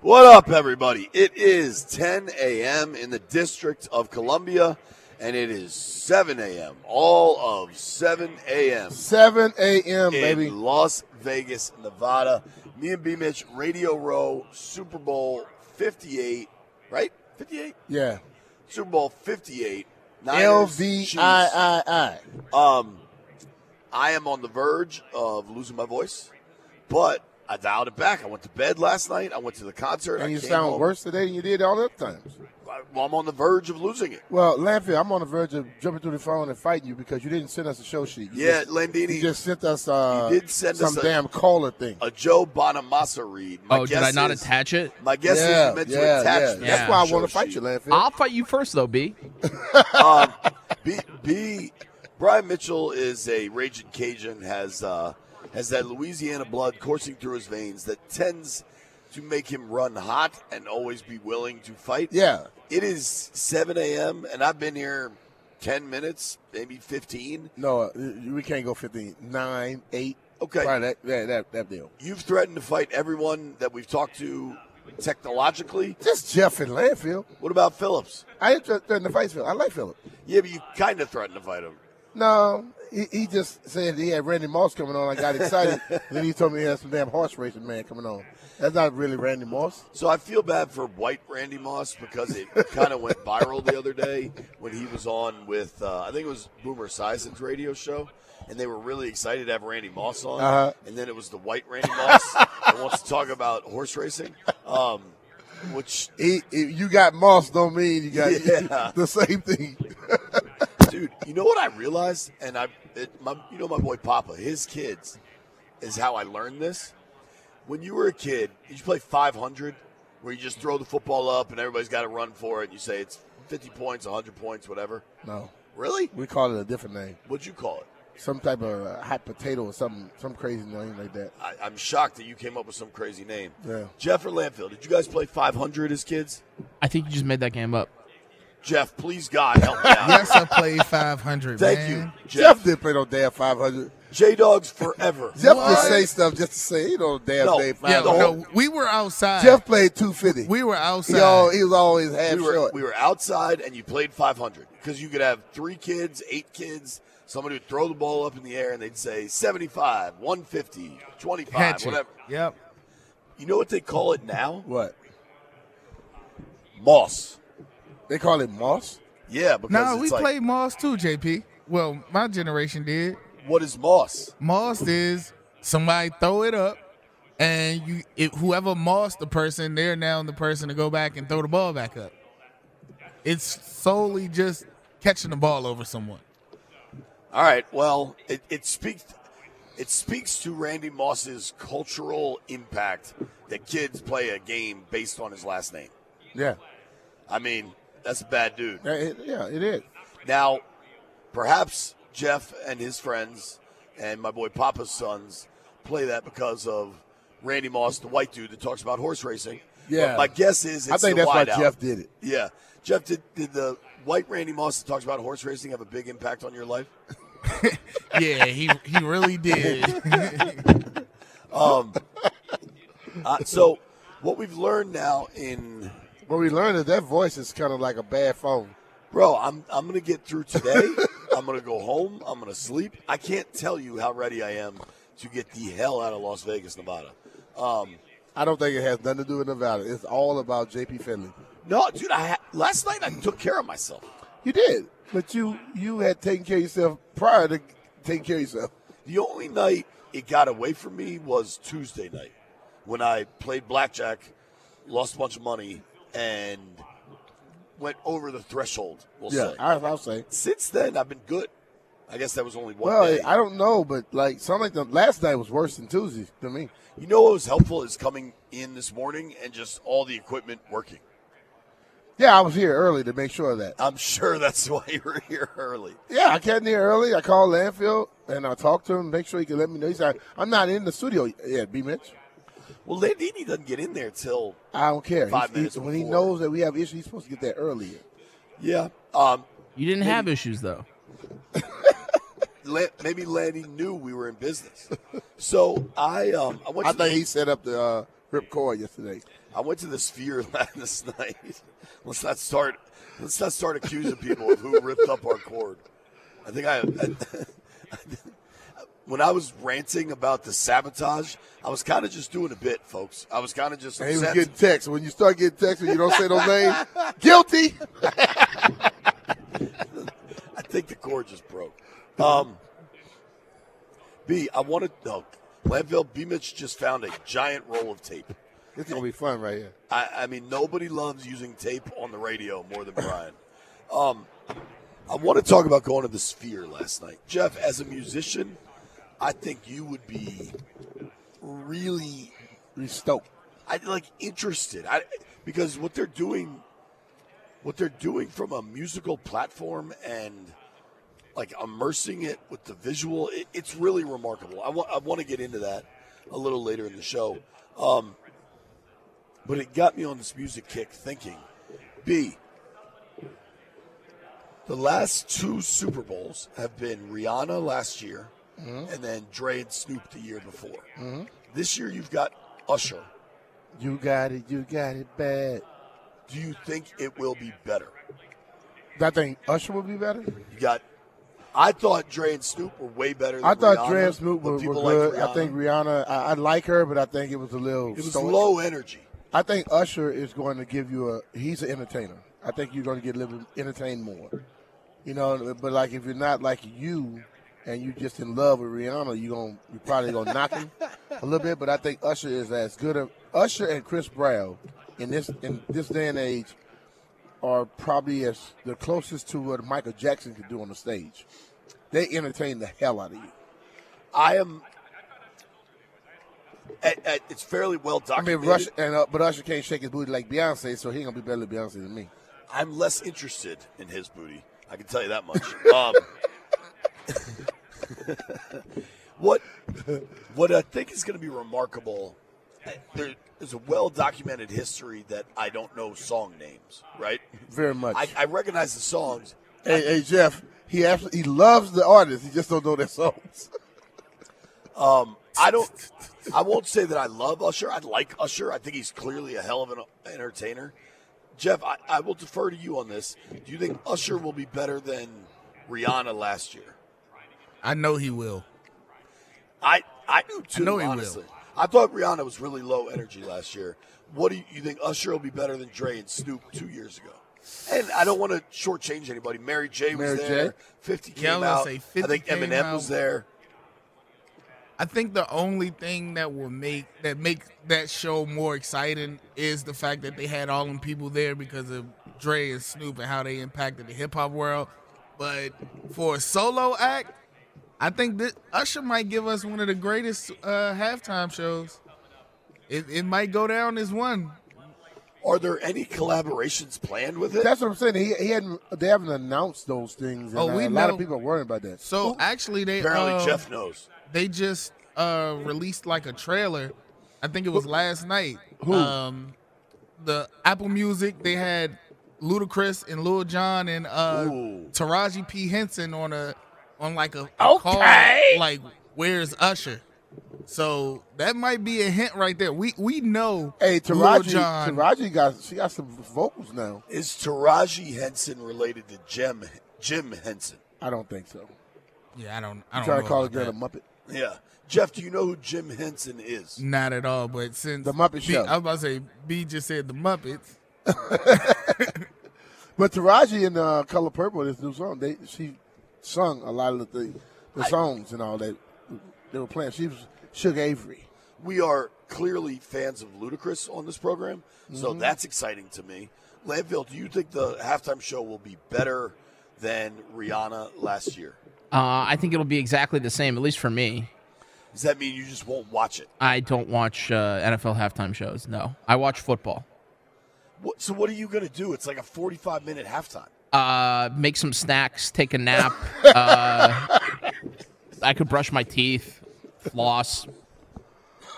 What up, everybody? It is 10 a.m. in the District of Columbia, and it is 7 a.m. All of 7 a.m. 7 a.m., in baby. Las Vegas, Nevada. Me and B Mitch, Radio Row, Super Bowl 58, right? 58? Yeah. Super Bowl 58. Niners, LVIII. Um, I am on the verge of losing my voice, but I dialed it back. I went to bed last night. I went to the concert. And you sound home. worse today than you did all the other times. Well, I'm on the verge of losing it. Well, Landfill, I'm on the verge of jumping through the phone and fighting you because you didn't send us a show sheet. You Yeah, just, Landini. You just sent us uh, You did send some us a- damn caller thing. a Joe Bonamassa read. My Oh, did I not is- attach it? My guess yeah, is you meant yeah, to attach yeah. the That's why I want to fight sheet. you, Landfill. I'll fight you first, though, B. um, B, B, Brian Mitchell is a raging Cajun. has uh, has that Louisiana blood coursing through his veins that tends to make him run hot and always be willing to fight. Yeah. It is 7 a.m. and I've been here 10 minutes, maybe 15. No, uh, we can't go 15. 9, 8. Okay. Right, that, that, that, that deal. You've threatened to fight everyone that we've talked to technologically. Just Jeff and Landfill. What about Phillips? I ain't threatening to fight Phil. I like Phillips. Yeah, but you kind of threatened to fight him. No, he, he just said he had Randy Moss coming on. I got excited. then he told me he had some damn horse racing man coming on. That's not really Randy Moss. So I feel bad for white Randy Moss because it kind of went viral the other day when he was on with uh, I think it was Boomer Esiason's radio show, and they were really excited to have Randy Moss on. Uh-huh. And then it was the white Randy Moss that wants to talk about horse racing, um, which He, you got Moss don't mean you got Yeah. the same thing. dude, you know what I realized, and I, it, my, you know, my boy Papa, his kids, is how I learned this. When you were a kid, did you play 500, where you just throw the football up and everybody's got to run for it? And you say it's 50 points, 100 points, whatever. No, Really? we call it a different name. What'd you call it? Some type of uh, hot potato or some some crazy name like that. I, I'm shocked that you came up with some crazy name. Yeah. Jeff or Landfill, did you guys play 500 as kids? I think you just made that game up. Jeff, please God help me out. Yes, I played 500. Thank man. you, Jeff, Jeff. didn't play no damn 500. J Dogs forever. Jeff What? just say stuff just to say. He don't damn No. day Yeah, 500. no, we were outside. Jeff played 250. we were outside. Yo, he was always half we were, short. we were outside and you played 500 because you could have three kids, eight kids. Somebody would throw the ball up in the air and they'd say 75, 150, 25, Catch it. whatever. Yep. You know what they call it now? what? Moss. They call it Moss? Yeah, because No, it's we like, played Moss too, JP. Well, my generation did. what is Moss? Moss is somebody throw it up, and you it, whoever Moss the person, they're now the person to go back and throw the ball back up. It's solely just catching the ball over someone. All right. Well, it, it speaks it speaks to Randy Moss's cultural impact that kids play a game based on his last name. Yeah. I mean, that's a bad dude. Yeah, it is. Now, perhaps Jeff and his friends and my boy Papa's sons play that because of Randy Moss, the white dude that talks about horse racing. Yeah. But my guess is it's I think the that's why wideout. Jeff did it. Yeah. Jeff, did, did the white Randy Moss that talks about horse racing have a big impact on your life? Yeah, he he really did. Um, uh, so, what we've learned now in What we learned is that voice is kind of like a bad phone. Bro, I'm I'm gonna get through today. I'm gonna go home. I'm gonna sleep. I can't tell you how ready I am to get the hell out of Las Vegas, Nevada. Um, I don't think it has nothing to do with Nevada. It's all about J.P. Finley. No, dude. I ha- last night I took care of myself. You did, but you you had taken care of yourself prior to taking care of yourself. The only night it got away from me was Tuesday night when I played blackjack, lost a bunch of money, and went over the threshold. We'll Yeah, say. I, I'll say. Since then, I've been good. I guess that was only one Well, day. I don't know, but like something like the last night was worse than Tuesday to me. you know what was helpful is coming in this morning and just all the equipment working. Yeah, I was here early to make sure of that. I'm sure that's why you were here early. Yeah, I came here early. I called Landfill and I talked to him, make sure he could let me know. He said, "I'm not in the studio yet, B. Mitch. Well, Landini doesn't get in there till I don't care. Five He's- he- minutes when he knows that we have issues, he's supposed to get there earlier. yeah. Um, You didn't have issues though. Maybe Landy knew we were in business. So I um I went I to think the- he set up the uh, rip cord yesterday. I went to the Sphere last night. Let's not start. Let's not start accusing people of who ripped up our cord. I think I, when I was ranting about the sabotage, I was kind of just doing a bit, folks. I was kind of just. And he was getting texts. When you start getting texts and you don't say no name, guilty. I think the cord just broke. Um, B, I wanted no. Landfill B. Mitch just found a giant roll of tape. It's gonna be fun right here. I, I mean, nobody loves using tape on the radio more than Brian. Um, I want to talk about going to the Sphere last night. Jeff, as a musician, I think you would be really, stoked. I like interested. I because what they're doing, what they're doing from a musical platform and like immersing it with the visual, it, it's really remarkable. I want I want to get into that a little later in the show. Um, but it got me on this music kick thinking, B, the last two Super Bowls have been Rihanna last year Mm-hmm. and then Dre and Snoop the year before. Mm-hmm. This year you've got Usher. You got it. You got it bad. Do you think it will be better? I think Usher will be better. You got. I thought Dre and Snoop were way better. Than I thought Rihanna, Dre and Snoop were, were good. liked I think Rihanna. Rihanna. I, I like her, but I think it was a little. it was stoic. low energy. I think Usher is going to give you a. He's an entertainer. I think you're going to get a little entertained more. You know, but like if you're not like you, and you just in love with Rihanna, you going you probably gonna knock him a little bit. But I think Usher is as good. A, Usher and Chris Brown in this in this day and age are probably as the closest to what Michael Jackson could do on the stage. They entertain the hell out of you. I am. At, at, it's fairly well I mean, documented. Rush and uh, but Usher can't shake his booty like Beyonce, so he gonna be better than Beyonce than me. I'm less interested in his booty. I can tell you that much. Um, what what I think is going to be remarkable, there's a well documented history that I don't know song names. Right? Very much. I, I recognize the songs. Hey, hey, Jeff. He absolutely he loves the artist. He just don't know their songs. Um, I don't. I won't say that I love Usher. I like Usher. I think he's clearly a hell of an entertainer. Jeff, I, I will defer to you on this. Do you think Usher will be better than Rihanna last year? I know he will. I I do too. I know he will. honestly, I thought Rihanna was really low energy last year. What do you, you think? Usher will be better than Dre and Snoop two years ago. And I don't want to shortchange anybody. Mary J was Mary there. J. Fifty came Yeah, I was out. say 50 I think Eminem was there. I think the only thing that will make that make that show more exciting is the fact that they had all them people there because of Dre and Snoop and how they impacted the hip hop world. But for a solo act, I think that Usher might give us one of the greatest uh, halftime shows. It, it might go down as one. Are there any collaborations planned with it? That's what I'm saying. He, he hadn't. They haven't announced those things. And Oh, uh, we a lot of people are worried about that. So actually, they Apparently, um, Jeff knows. they just uh released like a trailer. I think it was last night. Who? Um the Apple Music, they had Ludacris and Lil Jon and uh Taraji P. Henson on a on like a, a call like where's Usher? So that might be a hint right there. We we know Hey, Taraji. Jon. Taraji got she got some vocals now. Is Taraji Henson related to Jim Jim Henson? I don't think so. Yeah, I don't I I'm don't trying to call the about girl a muppet. Yeah. Jeff, do you know who Jim Henson is? Not at all. But since The Muppet B, Show. I was about to say B just said the Muppets. But Taraji in uh, Color Purple, this new song, they she sung a lot of the the songs and all that they were playing. She was Sugar Avery. We are clearly fans of Ludacris on this program, so Mm-hmm. that's exciting to me. Landfill, do you think the halftime show will be better than Rihanna last year? Uh, I think it'll be exactly the same, at least for me. Does that mean you just won't watch it? I don't watch uh, NFL halftime shows. No, I watch football. What, so what are you going to do? It's like a 45 minute halftime. Uh, make some snacks, take a nap. uh, I could brush my teeth, floss,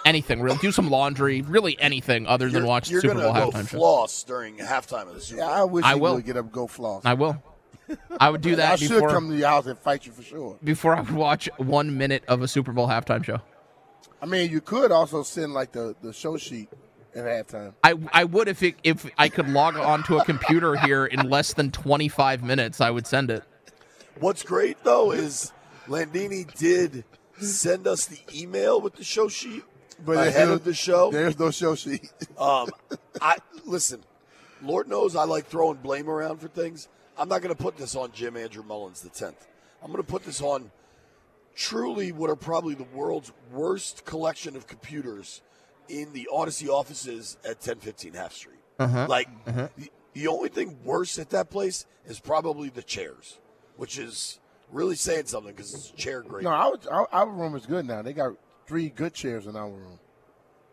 anything. Really, do some laundry. Really, anything other than You're, watch the you're Super gonna Bowl go halftime show. floss during halftime of the Super Bowl. Yeah, Bowl. I wish I you will. would get up and go floss. I will. I would do that. I that should before come to your house and fight you for sure. before I would watch one minute of a Super Bowl halftime show. I mean, you could also send like the, the show sheet at halftime. I, I would if it, if I could log onto a computer here in less than 25 minutes, I would send it. What's great though is Landini did send us the email with the show sheet but ahead there's- of the show. There's no show sheet. Um, I listen. Lord knows I like throwing blame around for things. I'm not going to put this on Jim Andrew Mullins the tenth. I'm going to put this on truly what are probably the world's worst collection of computers in the Odyssey offices at 1015 Half Street. Uh-huh. Like uh-huh. The, the only thing worse at that place is probably the chairs, which is really saying something because it's chair great. No, our, our, our room is good now. They got three good chairs in our room.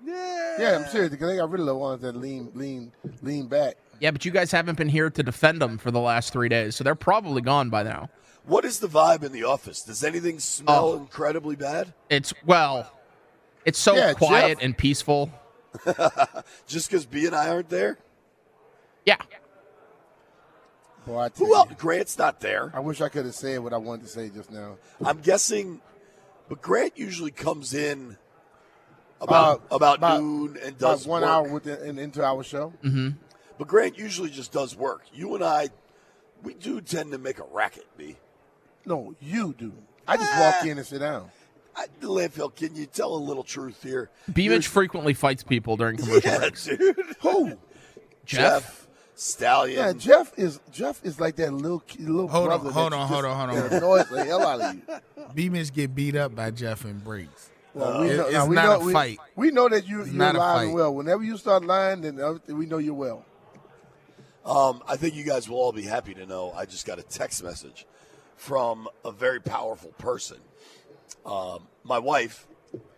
yeah, Yeah, I'm serious because they got rid of the ones that lean, lean, lean back. Yeah, but you guys haven't been here to defend them for the last three days, so they're probably gone by now. What is the vibe in the office? Does anything smell Oh. incredibly bad? It's well, it's so Yeah, quiet Jeff- and peaceful. Just because B and I aren't there? Yeah, Boy, Who else? you, Grant's not there. I wish I could have said what I wanted to say just now. I'm guessing, but Grant usually comes in about Uh, about, about- noon and About does one work. hour within, in, into our show. But Grant usually just does work. You and I, we do tend to make a racket. B. No, you do. I just walk in and sit down. I, landfill. Can you tell a little truth here? B. Mitch frequently fights people during commercial Yeah, breaks. dude. Who? Jeff? Stallion. Yeah, Jeff is Jeff is like that little ki- little Hold on, brother. hold on, hold on, hold on. that annoys the hell out of you. B-Mitch get beat up by Jeff and breaks. Well, we It- know, it's now, we not know, a fight. We know that you, It's you're not a alive and fight. well. Whenever you start lying, then everything- we know you're well. Um, I think you guys will all be happy to know I just got a text message from a very powerful person. Um, my wife,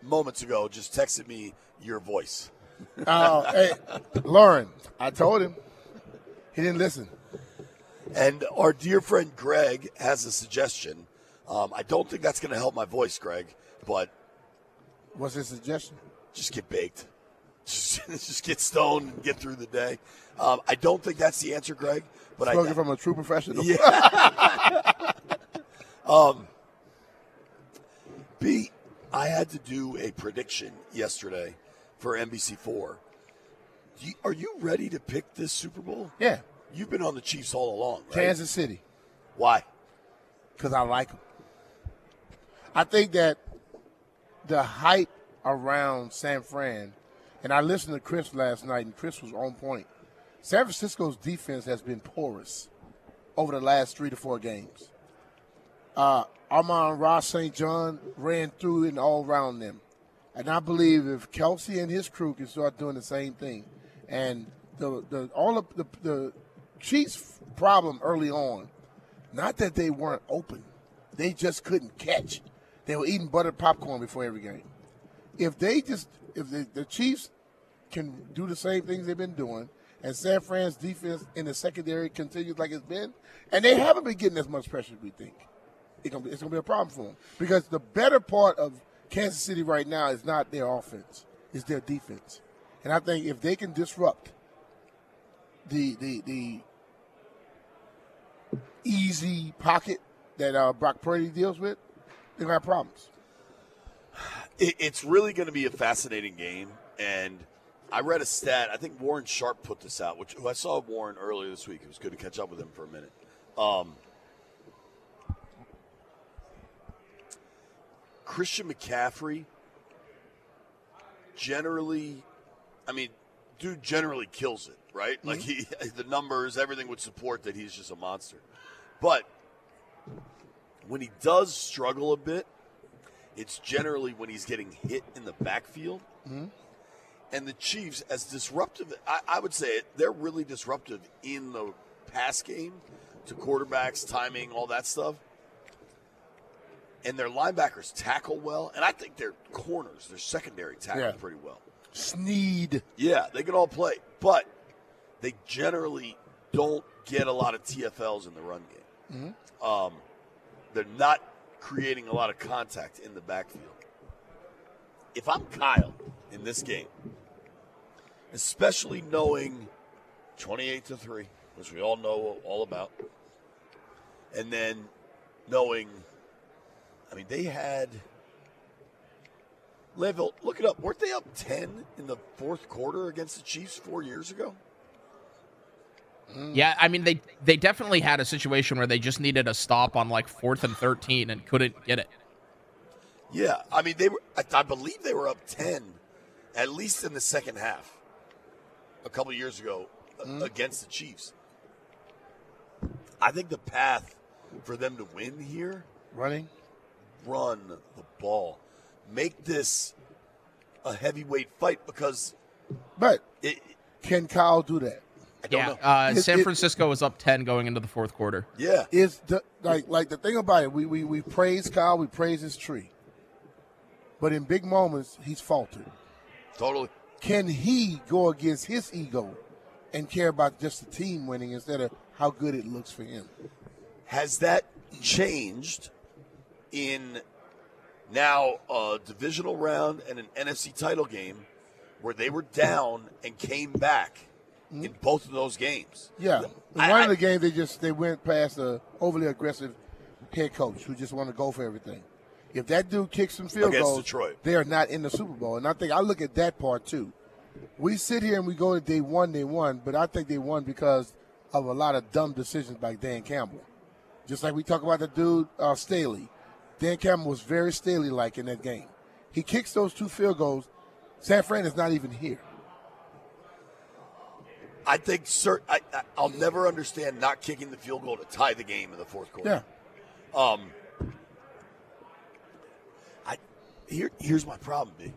moments ago, just texted me your voice. Uh, hey, Lauren, I told him. He didn't listen. And our dear friend Greg has a suggestion. Um, I don't think that's going to help my voice, Greg, but What's his suggestion? just get baked. Just, just get stoned and get through the day. Um, I don't think that's the answer, Greg, but I. Spoken from a true professional. Yeah. um, B, I had to do a prediction yesterday for NBC4. You- Are you ready to pick this Super Bowl? Yeah. You've been on the Chiefs all along, right? Kansas City, Why? because I like them. I think that the hype around San Fran, and I listened to Chris last night, and Chris was on point. San Francisco's defense has been porous over the last three to four games. Uh, Armand Ross St. John ran through and all around them. And I believe if Kelce and his crew can start doing the same thing, and the, the all of the, the Chiefs' problem early on, not that they weren't open, they just couldn't catch. They were eating buttered popcorn before every game. If they just, if the, the Chiefs can do the same things they've been doing, and San Fran's defense in the secondary continues like it's been, and they haven't been getting as much pressure as we think, it's gonna be, it's gonna be a problem for them because the better part of Kansas City right now is not their offense, it's their defense, and I think if they can disrupt the the the easy pocket that uh, Brock Purdy deals with, they're gonna have problems. It, it's really going to be a fascinating game. And I read a stat. I think Warren Sharp put this out, which I saw Warren earlier this week. It was good to catch up with him for a minute. Um, Christian McCaffrey generally, I mean, dude generally kills it, right? Mm-hmm. Like he, the numbers, everything would support that he's just a monster. But when he does struggle a bit, it's generally when he's getting hit in the backfield. Mm-hmm. And the Chiefs, as disruptive, I, I would say it, they're really disruptive in the pass game to quarterbacks, timing, all that stuff. And their linebackers tackle well, and I think their corners, their secondary tackle Yeah. pretty well. Sneed. Yeah, they can all play, but they generally don't get a lot of TFLs in the run game. Um, they're not creating a lot of contact in the backfield. If I'm Kyle in this game, especially knowing 28 to 3, which we all know all about, and then knowing, I mean, they had. Level, look it up. Weren't they up 10 in the fourth quarter against the Chiefs four years ago? Yeah, I mean they they definitely had a situation where they just needed a stop on like fourth and thirteen and couldn't get it. Yeah, I mean they were. I, I believe they were up ten, at least in the second half, a couple years ago uh, against the Chiefs. I think the path for them to win here, Running. Run the ball, make this a heavyweight fight because But it. can Kyle do that? I don't Yeah, know. uh, It- San it- Francisco was up ten going into the fourth quarter. yeah, Is the like like the thing about it, we, we, we praise Kyle, we praise his tree. But in big moments, he's faltered. totally. Can he go against his ego and care about just the team winning instead of how good it looks for him? Has that changed in now a divisional round and an NFC title game where they were down and came back in both of those games? Yeah. In I- one of the games they just they went past a overly aggressive head coach who just wanted to go for everything. If that dude kicks some field Against goals, Detroit. they are not in the Super Bowl. And I think I look at that part too. We sit here and we go to day one, they won, but I think they won because of a lot of dumb decisions by Dan Campbell. Just like we talk about the dude uh, Staley. Dan Campbell was very Staley like in that game. He kicks those two field goals. San Fran is not even here. I think sir, I, I, I'll never understand not kicking the field goal to tie the game in the fourth quarter. Yeah. Um, I here here's my problem, B.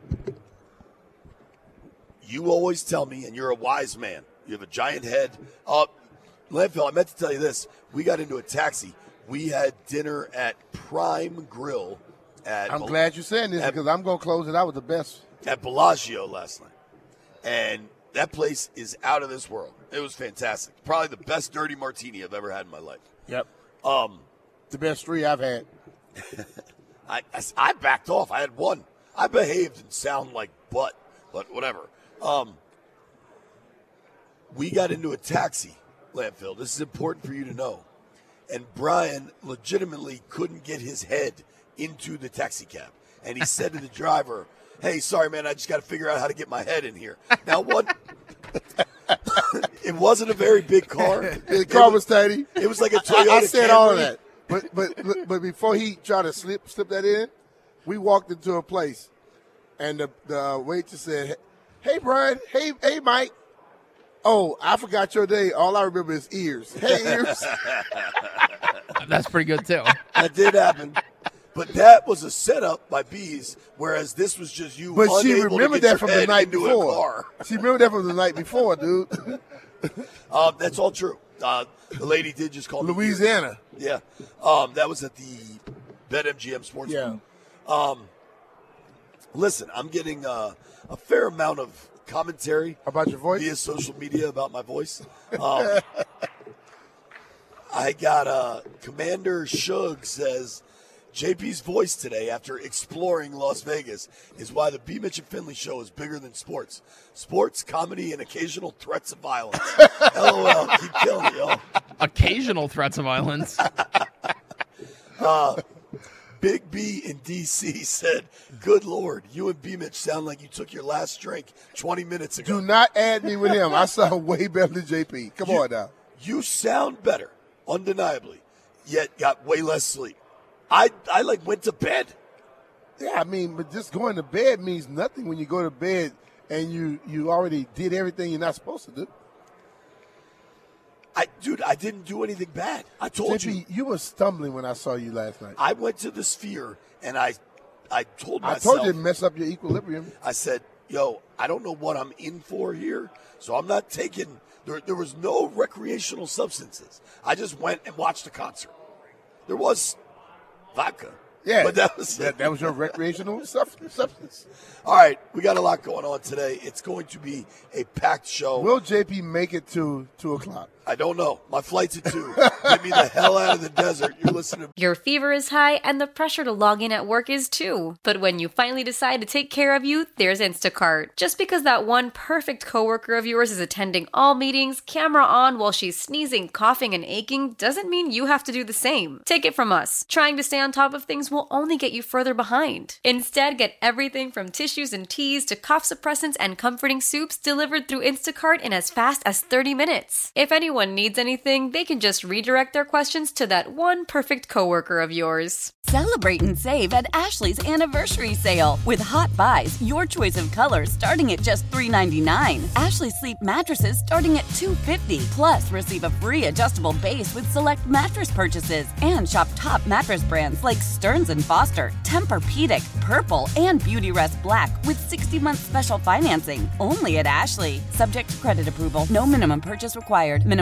You always tell me, and you're a wise man. You have a giant head. Uh, Landfill, I meant to tell you this. We got into a taxi. We had dinner at Prime Grill at I'm Bel- glad you're saying this at- because I'm going to close it out with the best. at Bellagio last night, and that place is out of this world. It was fantastic. Probably the best dirty martini I've ever had in my life. Yep. Um, The best three I've had. I, I, I backed off. I had one. I behaved and sound like butt, but whatever. Um, we got into a taxi, landfill. This is important for you to know. And Brian legitimately couldn't get his head into the taxi cab. And he said to the driver, Hey, sorry, man, I just got to figure out how to get my head in here. Now, what? it wasn't a very big car. The car was tiny. It was like a Toyota. I said all of that. But but but before he tried to slip slip that in, we walked into a place, and the the waitress said, "Hey Brian, hey hey Mike." Oh, I forgot your day. All I remember is ears. Hey ears. That's pretty good too. That did happen. But that was a setup by Bees, whereas this was just you. But she remembered that from the night before. She remembered that from the night before, dude. Um, that's all true. Uh, the lady did just call me Louisiana. Yeah, um, that was at the BetMGM Sports. Yeah. Um, listen, I'm getting uh, a fair amount of commentary About your voice? via social media about my voice. Um, I got uh, Commander Shug says JP's voice today after exploring Las Vegas is why the B. Mitch and Finley show is bigger than sports. Sports, comedy, and occasional threats of violence. LOL, keep killing it, y'all. Occasional threats of violence. Big B in DC said, Good Lord, you and B Mitch sound like you took your last drink 20 minutes ago. Do not add me with him. I sound way better than JP. Come on now. You sound better, undeniably, yet got way less sleep. I, I like went to bed. Yeah, I mean, but just going to bed means nothing when you go to bed and you you already did everything you're not supposed to do. I, dude, I didn't do anything bad. I told JP, you. you were stumbling when I saw you last night. I went to the sphere and I, I told myself. I told you to mess up your equilibrium. I said, "Yo, I don't know what I'm in for here, so I'm not taking." There, there was no recreational substances. I just went and watched a concert. There was vodka. Yeah, but that was that, that was your recreational substance. All right, we got a lot going on today. It's going to be a packed show. Will JP make it to two o'clock? I don't know. My flight's at two. Get me the hell out of the desert. You're listening Your fever is high and the pressure to log in at work is too. But when you finally decide to take care of you, there's Instacart. Just because that one perfect coworker of yours is attending all meetings, camera on while she's sneezing, coughing, and aching, doesn't mean you have to do the same. Take it from us. Trying to stay on top of things will only get you further behind. Instead, get everything from tissues and teas to cough suppressants and comforting soups delivered through Instacart in as fast as 30 minutes. If anyone needs anything, they can just redirect their questions to that one perfect coworker of yours. Celebrate and save at Ashley's anniversary sale. With hot buys, your choice of colors starting at just $3.99. Ashley Sleep mattresses starting at $2.50. Plus, receive a free adjustable base with select mattress purchases. And shop top mattress brands like Stearns and Foster, Tempur-Pedic, Purple, and Beautyrest Black with 60-month special financing. Only at Ashley. Subject to credit approval. No minimum purchase required. Minimum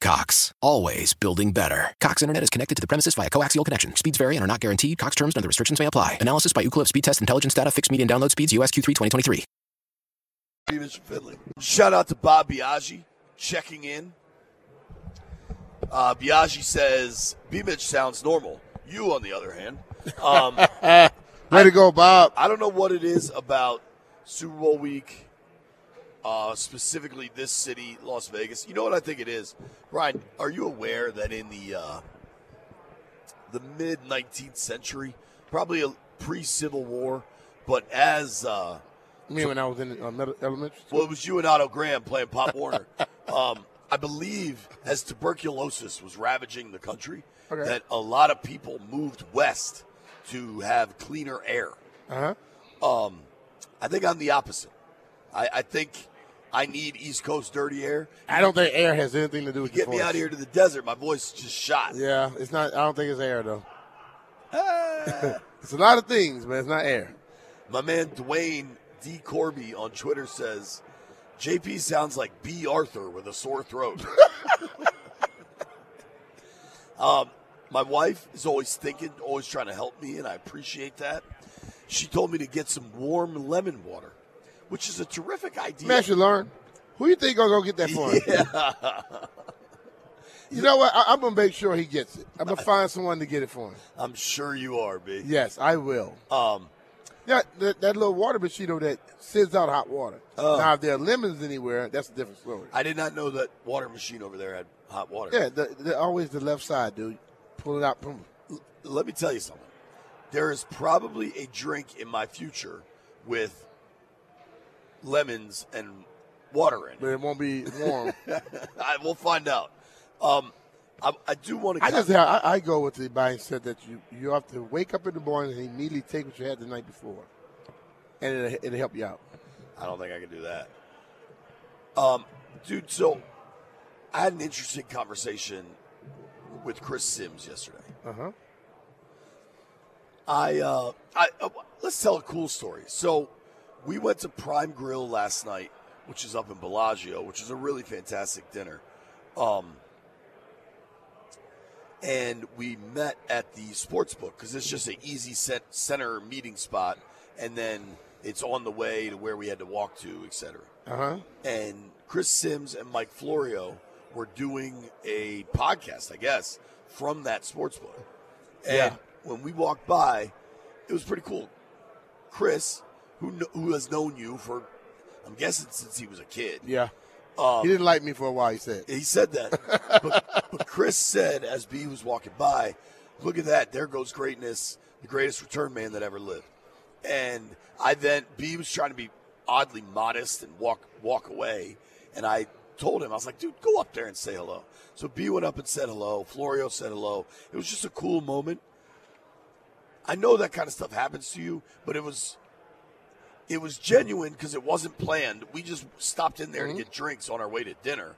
Cox, always building better. Cox Internet is connected to the premises via coaxial connection. Speeds vary and are not guaranteed. Cox terms and other restrictions may apply. Analysis by Ookla of Speed Test Intelligence Data. Fixed median download speeds. USQ3 2023. B. Mitch Finley. Shout out to Bob Biaggi checking in. Uh, Biaggi says B. Mitch sounds normal. You, on the other hand, um, Way to go, Bob. I don't know what it is about Super Bowl week, uh, specifically this city, Las Vegas. You know what I think it is, Brian? Are you aware that in the uh, the mid 19th century, probably a pre Civil War, but as uh, Me when I was in uh, elementary school. well, it was you and Otto Graham playing Pop Warner. Um, I believe as tuberculosis was ravaging the country, Okay. that a lot of people moved west to have cleaner air. Uh huh. Um, I think I'm the opposite. I, I think I need East Coast dirty air. I don't think air has anything to do with Get me voice. out here to the desert. My voice just shot. Yeah, it's not. I don't think it's air though. Ah. It's a lot of things, but it's not air. My man Dwayne D. Corby on Twitter says, JP sounds like Bea Arthur with a sore throat. um, my wife is always thinking, always trying to help me, and I appreciate that. She told me to get some warm lemon water, which is a terrific idea. Man should learn. Who you think gonna go get that for him? Yeah. You know what? I, I'm gonna make sure he gets it. I'm gonna find someone to get it for him. I'm sure you are, B. Yes, I will. Um, Yeah, that, that little water machine over that sends out hot water. Oh. Now, if there are lemons anywhere, that's a different story. I did not know that water machine over there had hot water. Yeah, the, the, always the left side, dude. Pull it out. Boom. let me tell you something. There is probably a drink in my future with lemons and water in But it. it won't be warm. I will find out. Um, I, I do want to. I just I, I go with the mindset that you you have to wake up in the morning and immediately take what you had the night before, and it'll, it'll help you out. I don't think I can do that. Um, dude, so I had an interesting conversation with Chris Simms yesterday. Uh huh. I, uh, I uh, let's tell a cool story. So, we went to Prime Grill last night, which is up in Bellagio, which is a really fantastic dinner. Um, and we met at the sports book because it's just an easy set center meeting spot, and then it's on the way to where we had to walk to, etc. Uh huh. And Chris Simms and Mike Florio were doing a podcast, I guess, from that sports book. And Yeah. when we walked by, it was pretty cool. Chris, who kn- who has known you for, I'm guessing since he was a kid, Yeah. Um, he didn't like me for a while. He said. He said that. but, but Chris said as B was walking by, "Look at that! There goes greatness, the greatest return man that ever lived." And I then B was trying to be oddly modest and walk walk away, and I told him I was like, "Dude, go up there and say hello." So B went up and said hello. Florio said hello. It was just a cool moment. I know that kind of stuff happens to you, but it was it was genuine because it wasn't planned. We just stopped in there Mm-hmm. to get drinks on our way to dinner,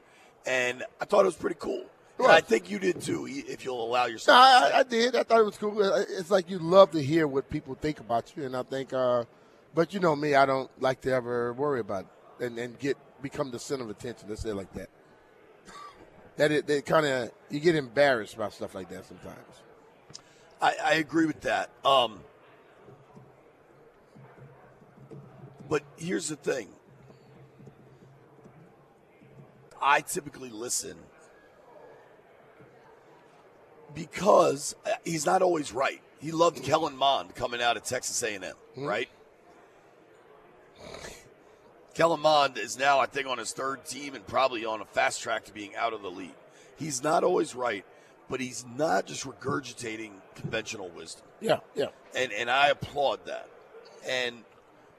and I thought it was pretty cool. And I think you did too, if you'll allow No, yourself. I, I- I did. I thought it was cool. It's like you love to hear what people think about you, and I think. Uh, but you know me, I don't like to ever worry about it and, and get become the center of attention. Let's say it like that. That it, that kind of you get embarrassed about stuff like that sometimes. I, I agree with that. Um, but here's the thing. I typically listen because uh, he's not always right. He loved Kellen Mond coming out of Texas A&M, right? Kellen Mond is now, I think, on his third team and probably on a fast track to being out of the league. He's not always right, but he's not just regurgitating conventional wisdom Yeah, yeah. and and I applaud that. And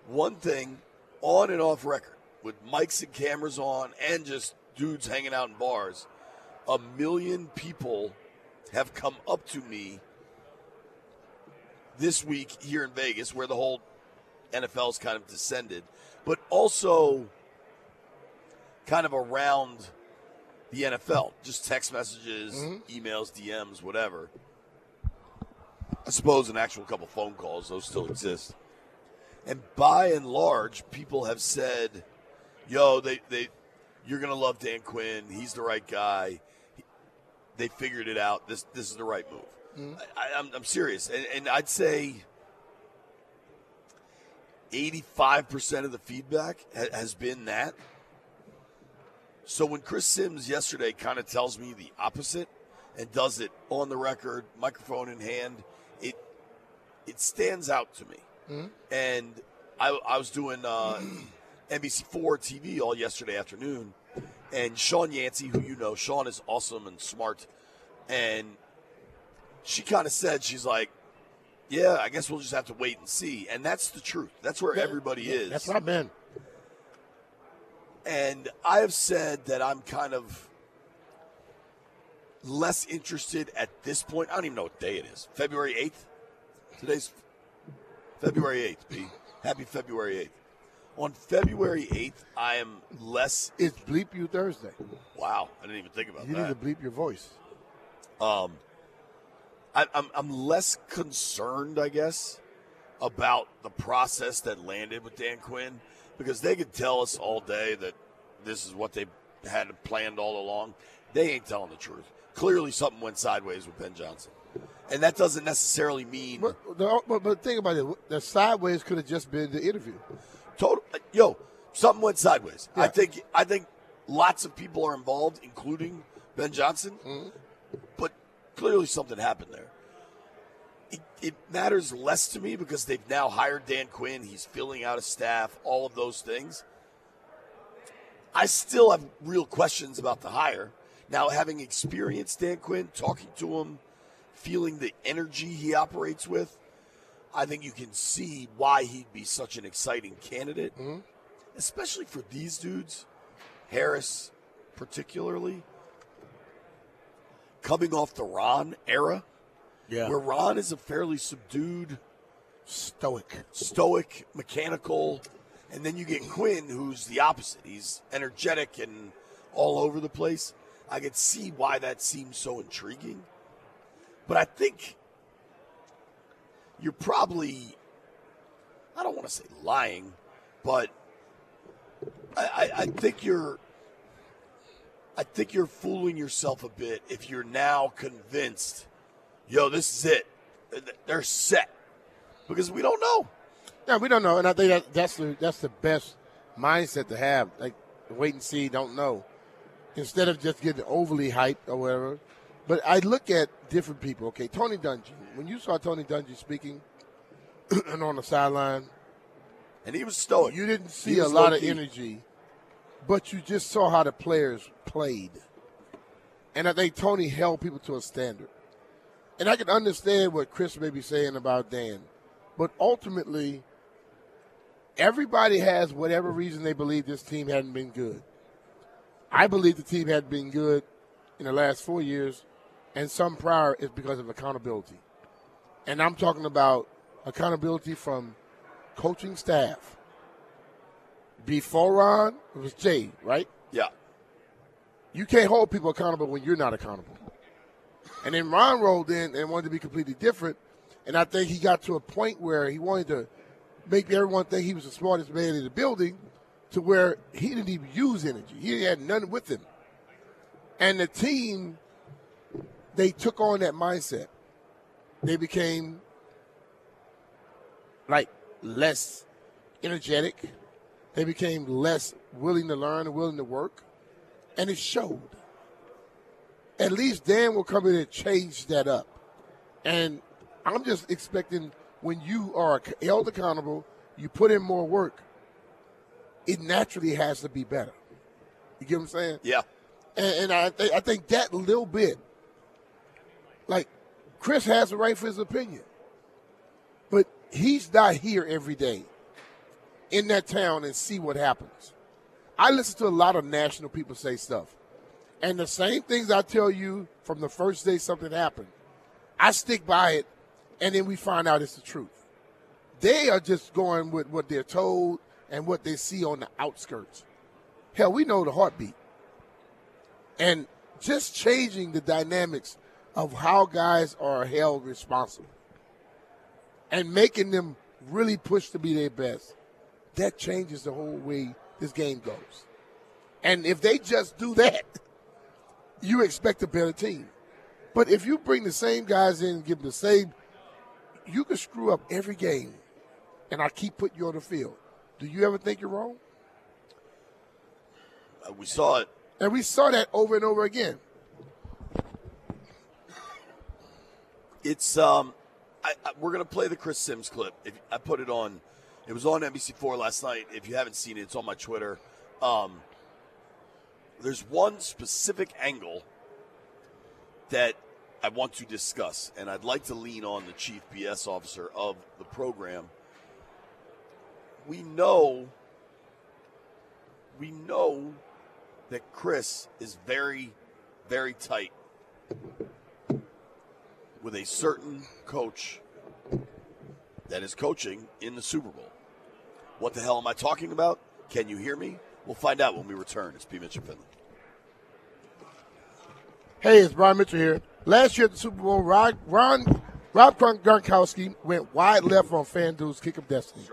one thing, on and off record, with mics and cameras on, and just dudes hanging out in bars, a million people have come up to me this week here in Vegas, where the whole NFL's kind of descended, but also kind of around the NFL, just text messages, mm-hmm. emails, DMs, whatever. I suppose an actual couple phone calls, those still exist. And by and large, people have said, "Yo, they they, you're gonna love Dan Quinn. He's the right guy. They figured it out. This this is the right move." Mm-hmm. I, I'm, I'm serious, and, and I'd say 85 percent of the feedback ha- has been that. So when Chris Simms yesterday kind of tells me the opposite and does it on the record, microphone in hand, it it stands out to me. And I, I was doing uh, NBC4 TV all yesterday afternoon, and Shawn Yancy, who you know, Sean is awesome and smart, and she kind of said, she's like, "Yeah, I guess we'll just have to wait and see," and that's the truth. That's where everybody is. That's what I meant. And I have said that I'm kind of less interested at this point. I don't even know what day it is. February 8th? Today's February 8th, B. Happy February 8th. On February 8th, I am less. It's bleep you Thursday. Wow, I didn't even think about You that. You need to bleep your voice. Um, I, I'm, I'm less concerned, I guess, about the process that landed with Dan Quinn because they could tell us all day that this is what they had planned all along. They ain't telling the truth. Clearly, something went sideways with Ben Johnson, and that doesn't necessarily mean But, the, but, but think about it. The sideways could have just been the interview. total. Yo, something went sideways. I think. I think lots of people are involved, including Ben Johnson. Mm-hmm. But clearly, something happened there. It, it matters less to me because they've now hired Dan Quinn. He's filling out a staff. All of those things. I still have real questions about the hire. Now, having experienced Dan Quinn, talking to him, feeling the energy he operates with, I think you can see why he'd be such an exciting candidate, mm-hmm. especially for these dudes, Harris particularly, coming off the Ron era, Yeah. where Ron is a fairly subdued, Stoic. stoic, mechanical, and then you get Quinn, who's the opposite. He's energetic and all over the place. I could see why that seems so intriguing. But I think you're probably, I don't want to say lying, but I, I, I think you're. I think you're fooling yourself a bit if you're now convinced, yo, this is it. They're set. Because we don't know. Yeah, we don't know, and I think that, that's the that's the best mindset to have. Like wait and see, don't know, instead of just getting overly hyped or whatever. But I look at different people. Okay, Tony Dungy. When you saw Tony Dungy speaking and on the sideline, And he was stoic. you didn't see a lot of low-key. energy but you just saw how the players played. And I think Tony held people to a standard. And I can understand what Chris may be saying about Dan, but ultimately, everybody has whatever reason they believe this team hadn't been good. I believe the team had been good in the last four years, and some prior is because of accountability. And I'm talking about accountability from coaching staff. Before Ron, it was Jay, right? Yeah. You can't hold people accountable when you're not accountable. And then Ron rolled in and wanted to be completely different. And I think he got to a point where he wanted to make everyone think he was the smartest man in the building to where he didn't even use energy. He had none with him. And the team, they took on that mindset. They became like less energetic. They became less willing to learn and willing to work. And it showed. At least Dan will come in and change that up. And I'm just expecting when you are held accountable, you put in more work, it naturally has to be better. You get what I'm saying? Yeah. And, and I, th- I think that little bit, like, Chris has the right for his opinion. But he's not here every day in that town and see what happens. I listen to a lot of national people say stuff. And the same things I tell you from the first day something happened, I stick by it, and then we find out it's the truth. They are just going with what they're told and what they see on the outskirts. Hell, we know the heartbeat. And just changing the dynamics of how guys are held responsible and making them really push to be their best, that changes the whole way this game goes. And if they just do that, you expect a better team. But if you bring the same guys in and give them the same, you can screw up every game, and I keep putting you on the field. Do you ever think you're wrong? Uh, we saw it. And we saw that over and over again. It's um, I, I, we're gonna play the Chris Simms clip. If I put it on, it was on NBC4 last night. If you haven't seen it, it's on my Twitter. Um, there's one specific angle that I want to discuss, and I'd like to lean on the chief BS officer of the program. We know, we know that Chris is very, very tight with a certain coach that is coaching in the Super Bowl. What the hell am I talking about? Can you hear me? We'll find out when we return. It's P. Mitchell Finley. Hey, it's Brian Mitchell here. Last year at the Super Bowl, Ron, Ron Rob Gronkowski went wide left on FanDuel's Kick of Destiny.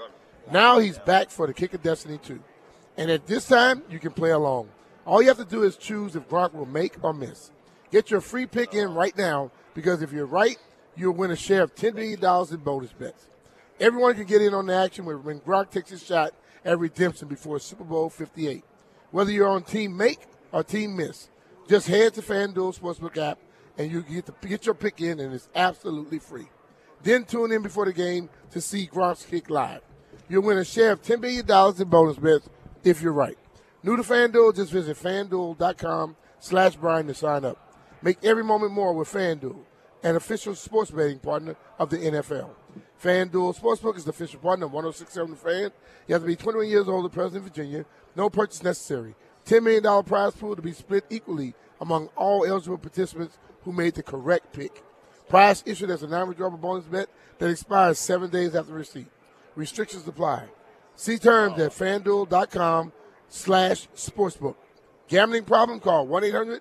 Now he's back for the Kick of Destiny 2. And at this time, you can play along. All you have to do is choose if Gronk will make or miss. Get your free pick in right now because if you're right, you'll win a share of $10 million in bonus bets. Everyone can get in on the action when Gronk takes his shot at redemption before Super Bowl 58. Whether you're on team make or team miss, just head to FanDuel Sportsbook app and you get to get your pick in, and it's absolutely free. Then tune in before the game to see Gronk's kick live. You'll win a share of $10 billion in bonus bets if you're right. New to FanDuel, just visit FanDuel.com slash Brian to sign up. Make every moment more with FanDuel, an official sports betting partner of the NFL. FanDuel Sportsbook is the official partner of 1067 Fan. You have to be 21 years old and present in Virginia. No purchase necessary. $10 million prize pool to be split equally among all eligible participants who made the correct pick. Prize issued as a non-withdrawable bonus bet that expires seven days after receipt. Restrictions apply. See terms at fanduel.com slash sportsbook. Gambling problem? Call 1-800-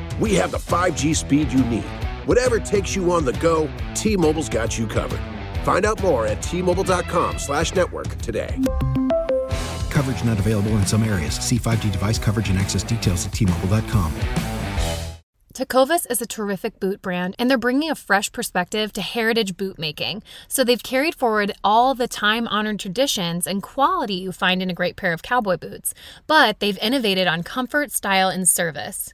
we have the 5G speed you need. Whatever takes you on the go, T-Mobile's got you covered. Find out more at T-Mobile.com slash network today. Coverage not available in some areas. See 5G device coverage and access details at T-Mobile.com. Tecovas is a terrific boot brand, and they're bringing a fresh perspective to heritage boot making. So they've carried forward all the time honored traditions and quality you find in a great pair of cowboy boots, but they've innovated on comfort, style, and service.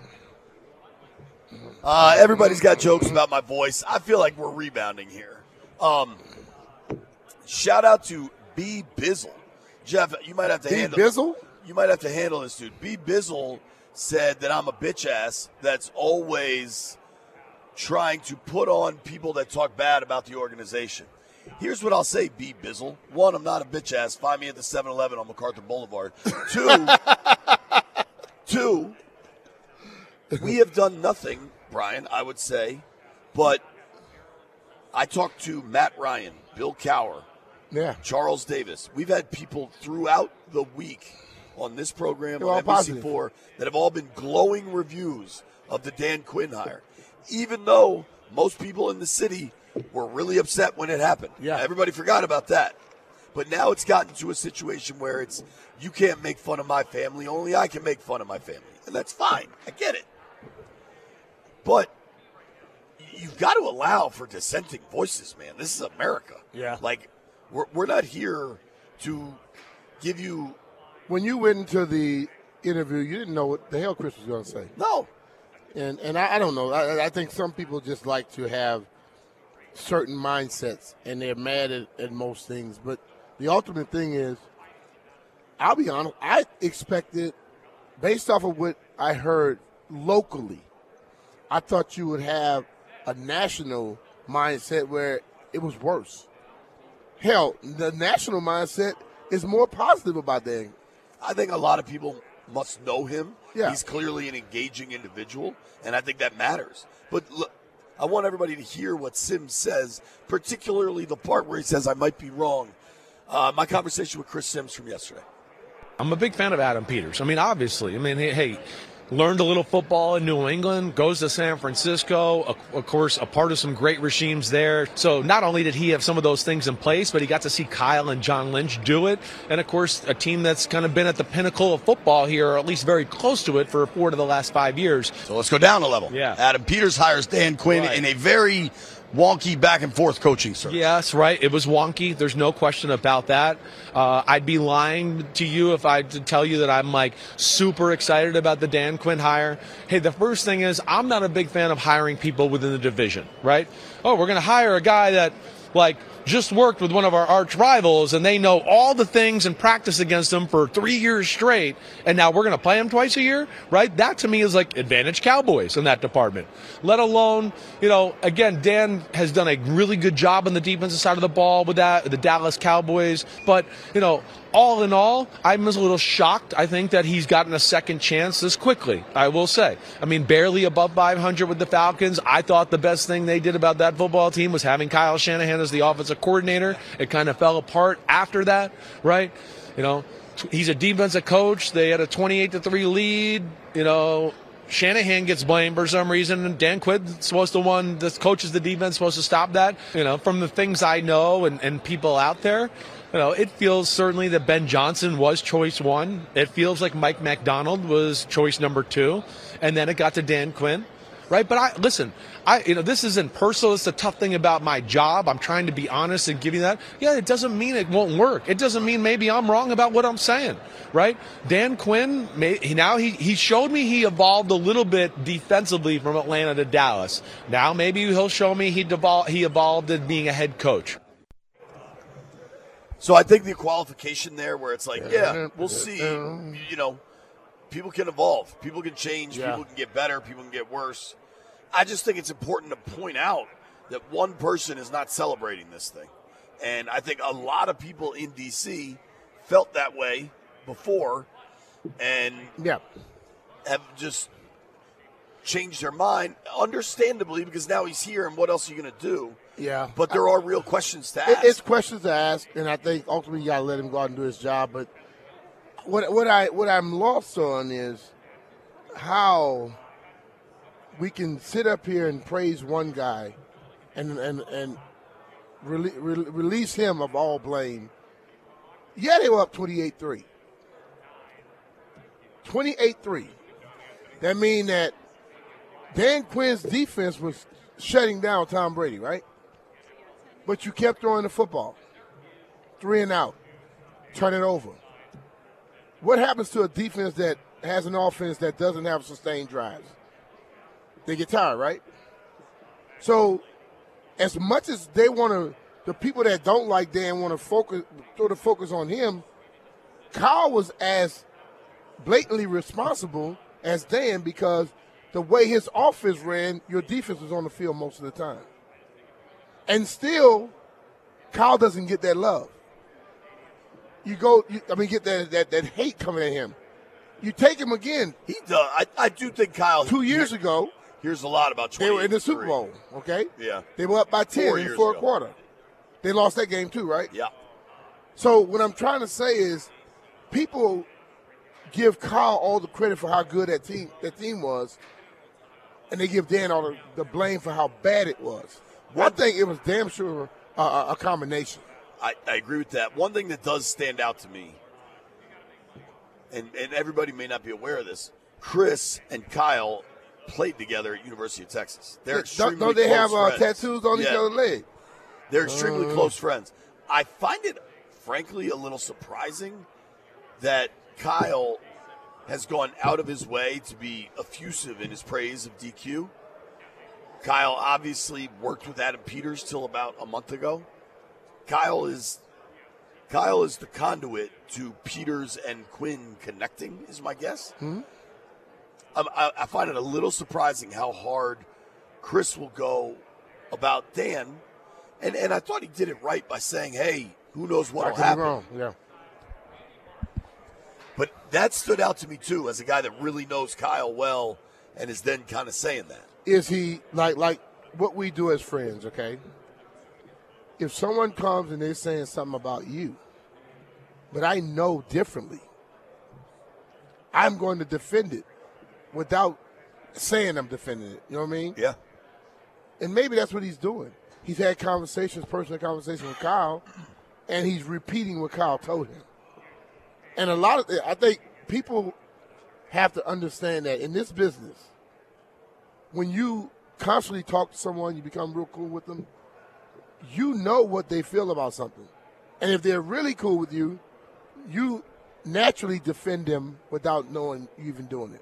Uh, everybody's got jokes about my voice. I feel like we're rebounding here. Um, shout out to B Bizzle. Jeff, you might have to B. handle Bizzle? You might have to handle this, dude. B Bizzle said that I'm a bitch ass that's always trying to put on people that talk bad about the organization. Here's what I'll say, B Bizzle. One, I'm not a bitch ass. Find me at the 7 Eleven on MacArthur Boulevard. Two, two, we have done nothing, Brian, I would say, but I talked to Matt Ryan, Bill Cowher, Yeah. Charles Davis. We've had people throughout the week on this program on positive. NBC4 that have all been glowing reviews of the Dan Quinn hire, even though most people in the city were really upset when it happened. Yeah, everybody forgot about that. But now it's gotten to a situation where it's you can't make fun of my family, only I can make fun of my family, and that's fine. I get it. But you've got to allow for dissenting voices, man. This is America. Yeah. Like we're we're not here to give you When you went into the interview, you didn't know what the hell Chris was going to say. No. And and I, I don't know. I, I think some people just like to have certain mindsets, and they're mad at, at most things. But the ultimate thing is, I'll be honest. I expected, based off of what I heard locally, I thought you would have a national mindset where it was worse. Hell, the national mindset is more positive about that. I think a lot of people must know him. Yeah. He's clearly an engaging individual, and I think that matters. But look, I want everybody to hear what Simms says, particularly the part where he says, I might be wrong. Uh, my conversation with Chris Simms from yesterday. I'm a big fan of Adam Peters. I mean, obviously, I mean, hey, hey learned a little football in New England, goes to San Francisco, of, course, a part of some great regimes there. So not only did he have some of those things in place, but he got to see Kyle and John Lynch do it. And of course, a team that's kind of been at the pinnacle of football here, or at least very close to it for four of the last five years. So let's go down a level. Yeah. Adam Peters hires Dan Quinn Right. in a very wonky back and forth coaching search. Yes, right. It was wonky. There's no question about that. Uh, I'd be lying to you if I to tell you that I'm like super excited about the Dan Quinn hire. Hey, the first thing is I'm not a big fan of hiring people within the division, right? Oh, we're going to hire a guy that like just worked with one of our arch rivals and they know all the things and practice against them for three years straight and now we're going to play them twice a year right? That to me is like advantage cowboys in that department. Let alone you know again dan has done a really good job on the defensive side of the ball with that the dallas cowboys but you know all in all, I'm a little shocked. I think that he's gotten a second chance this quickly. I will say. I mean, barely above 500 with the Falcons. I thought the best thing they did about that football team was having Kyle Shanahan as the offensive coordinator. It kind of fell apart after that, right? You know, he's a defensive coach. They had a 28 to 3 lead. You know, Shanahan gets blamed for some reason, Dan Quinn's supposed to one the coaches the defense supposed to stop that. You know, from the things I know and, and people out there, you know, it feels certainly that Ben Johnson was choice one. It feels like Mike Macdonald was choice number two, and then it got to Dan Quinn right? But I listen, I you know this isn't personal. It's a tough thing about my job. I'm trying to be honest and give you that. Yeah, it doesn't mean it won't work. It doesn't mean maybe I'm wrong about what I'm saying, right? Dan Quinn, may, he, now he he showed me he evolved a little bit defensively from Atlanta to Dallas. Now maybe he'll show me he devolved, he evolved in being a head coach. So I think the qualification there, where it's like, yeah, we'll see. You know, people can evolve, people can change, Yeah. people can get better, people can get worse. I just think it's important to point out that one person is not celebrating this thing, and I think a lot of people in DC felt that way before, and yeah, have just changed their mind, understandably, because now he's here, and what else are you going to do? Yeah. But there are real questions to ask. It's questions to ask, and I think ultimately you got to let him go out and do his job. But what what I what I'm lost on is how we can sit up here and praise one guy, and and and rele- re- release him of all blame. Yeah, they were up 28-3. 28-3. That mean that Dan Quinn's defense was shutting down Tom Brady, right? But you kept throwing the football. Three and out. Turn it over. What happens to a defense that has an offense that doesn't have sustained drives? They get tired, right? So, as much as they want to, the people that don't like Dan want to focus, throw the focus on him. Kyle was as blatantly responsible as Dan because the way his offense ran, your defense was on the field most of the time. And still, Kyle doesn't get that love. You go, you, I mean, get that, that that hate coming at him. You take him again. He does. I, I do think Kyle. Two years ago, Here's a lot about they were in the Super Bowl. Okay, Yeah. they were up by ten Four in years fourth quarter. They lost that game too, right? Yeah. So what I'm trying to say is, people give Kyle all the credit for how good that team that team was, and they give Dan all the, the blame for how bad it was. I thing, it was damn sure a, combination. I, I agree with that. One thing that does stand out to me, and, and everybody may not be aware of this, Chris and Kyle played together at University of Texas. They're extremely don't they have uh, tattoos on each Yeah. other's leg? They're extremely Uh. close friends. I find it, frankly, a little surprising that Kyle has gone out of his way to be effusive in his praise of DQ. Kyle obviously worked with Adam Peters till about a month ago. Kyle is Kyle is the conduit to Peters and Quinn connecting, is my guess. Hmm? Um, I, I find it a little surprising how hard Chris will go about Dan, and and I thought he did it right by saying, "Hey, who knows could be happen." wrong. Yeah. But that stood out to me too, as a guy that really knows Kyle well, and is then kind of saying that. Is he like like what we do as friends okay? If someone comes and they're saying something about you but i know differently i'm going to defend it without saying i'm defending it you know what i mean? Yeah. And maybe that's what he's doing. He's had conversations personal conversations with kyle and he's repeating what kyle told him. And a lot of i think people have to understand that in this business when you constantly talk to someone, you become real cool with them, you know what they feel about something. And if they're really cool with you, you naturally defend them without knowing you even doing it.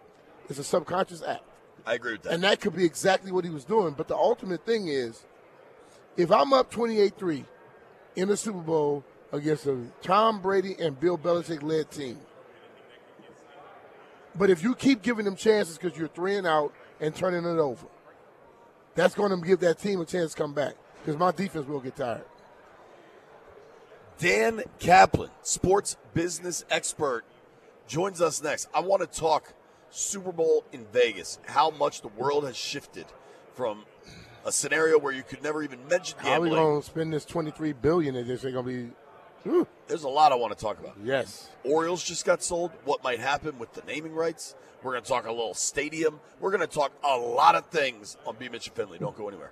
It's a subconscious act. I agree with that. And that could be exactly what he was doing. But the ultimate thing is if I'm up 28 3 in the Super Bowl against a Tom Brady and Bill Belichick led team, but if you keep giving them chances because you're three and out and turning it over, that's going to give that team a chance to come back because my defense will get tired. Dan Kaplan, sports business expert, joins us next. I want to talk Super Bowl in Vegas, how much the world has shifted from a scenario where you could never even mention gambling. How are we going to spend this twenty-three billion if this ain't going to be? There's a lot I want to talk about. Yes. Orioles just got sold. What might happen with the naming rights? We're going to talk a little stadium. We're going to talk a lot of things on B. Mitch and Finley. Don't go anywhere.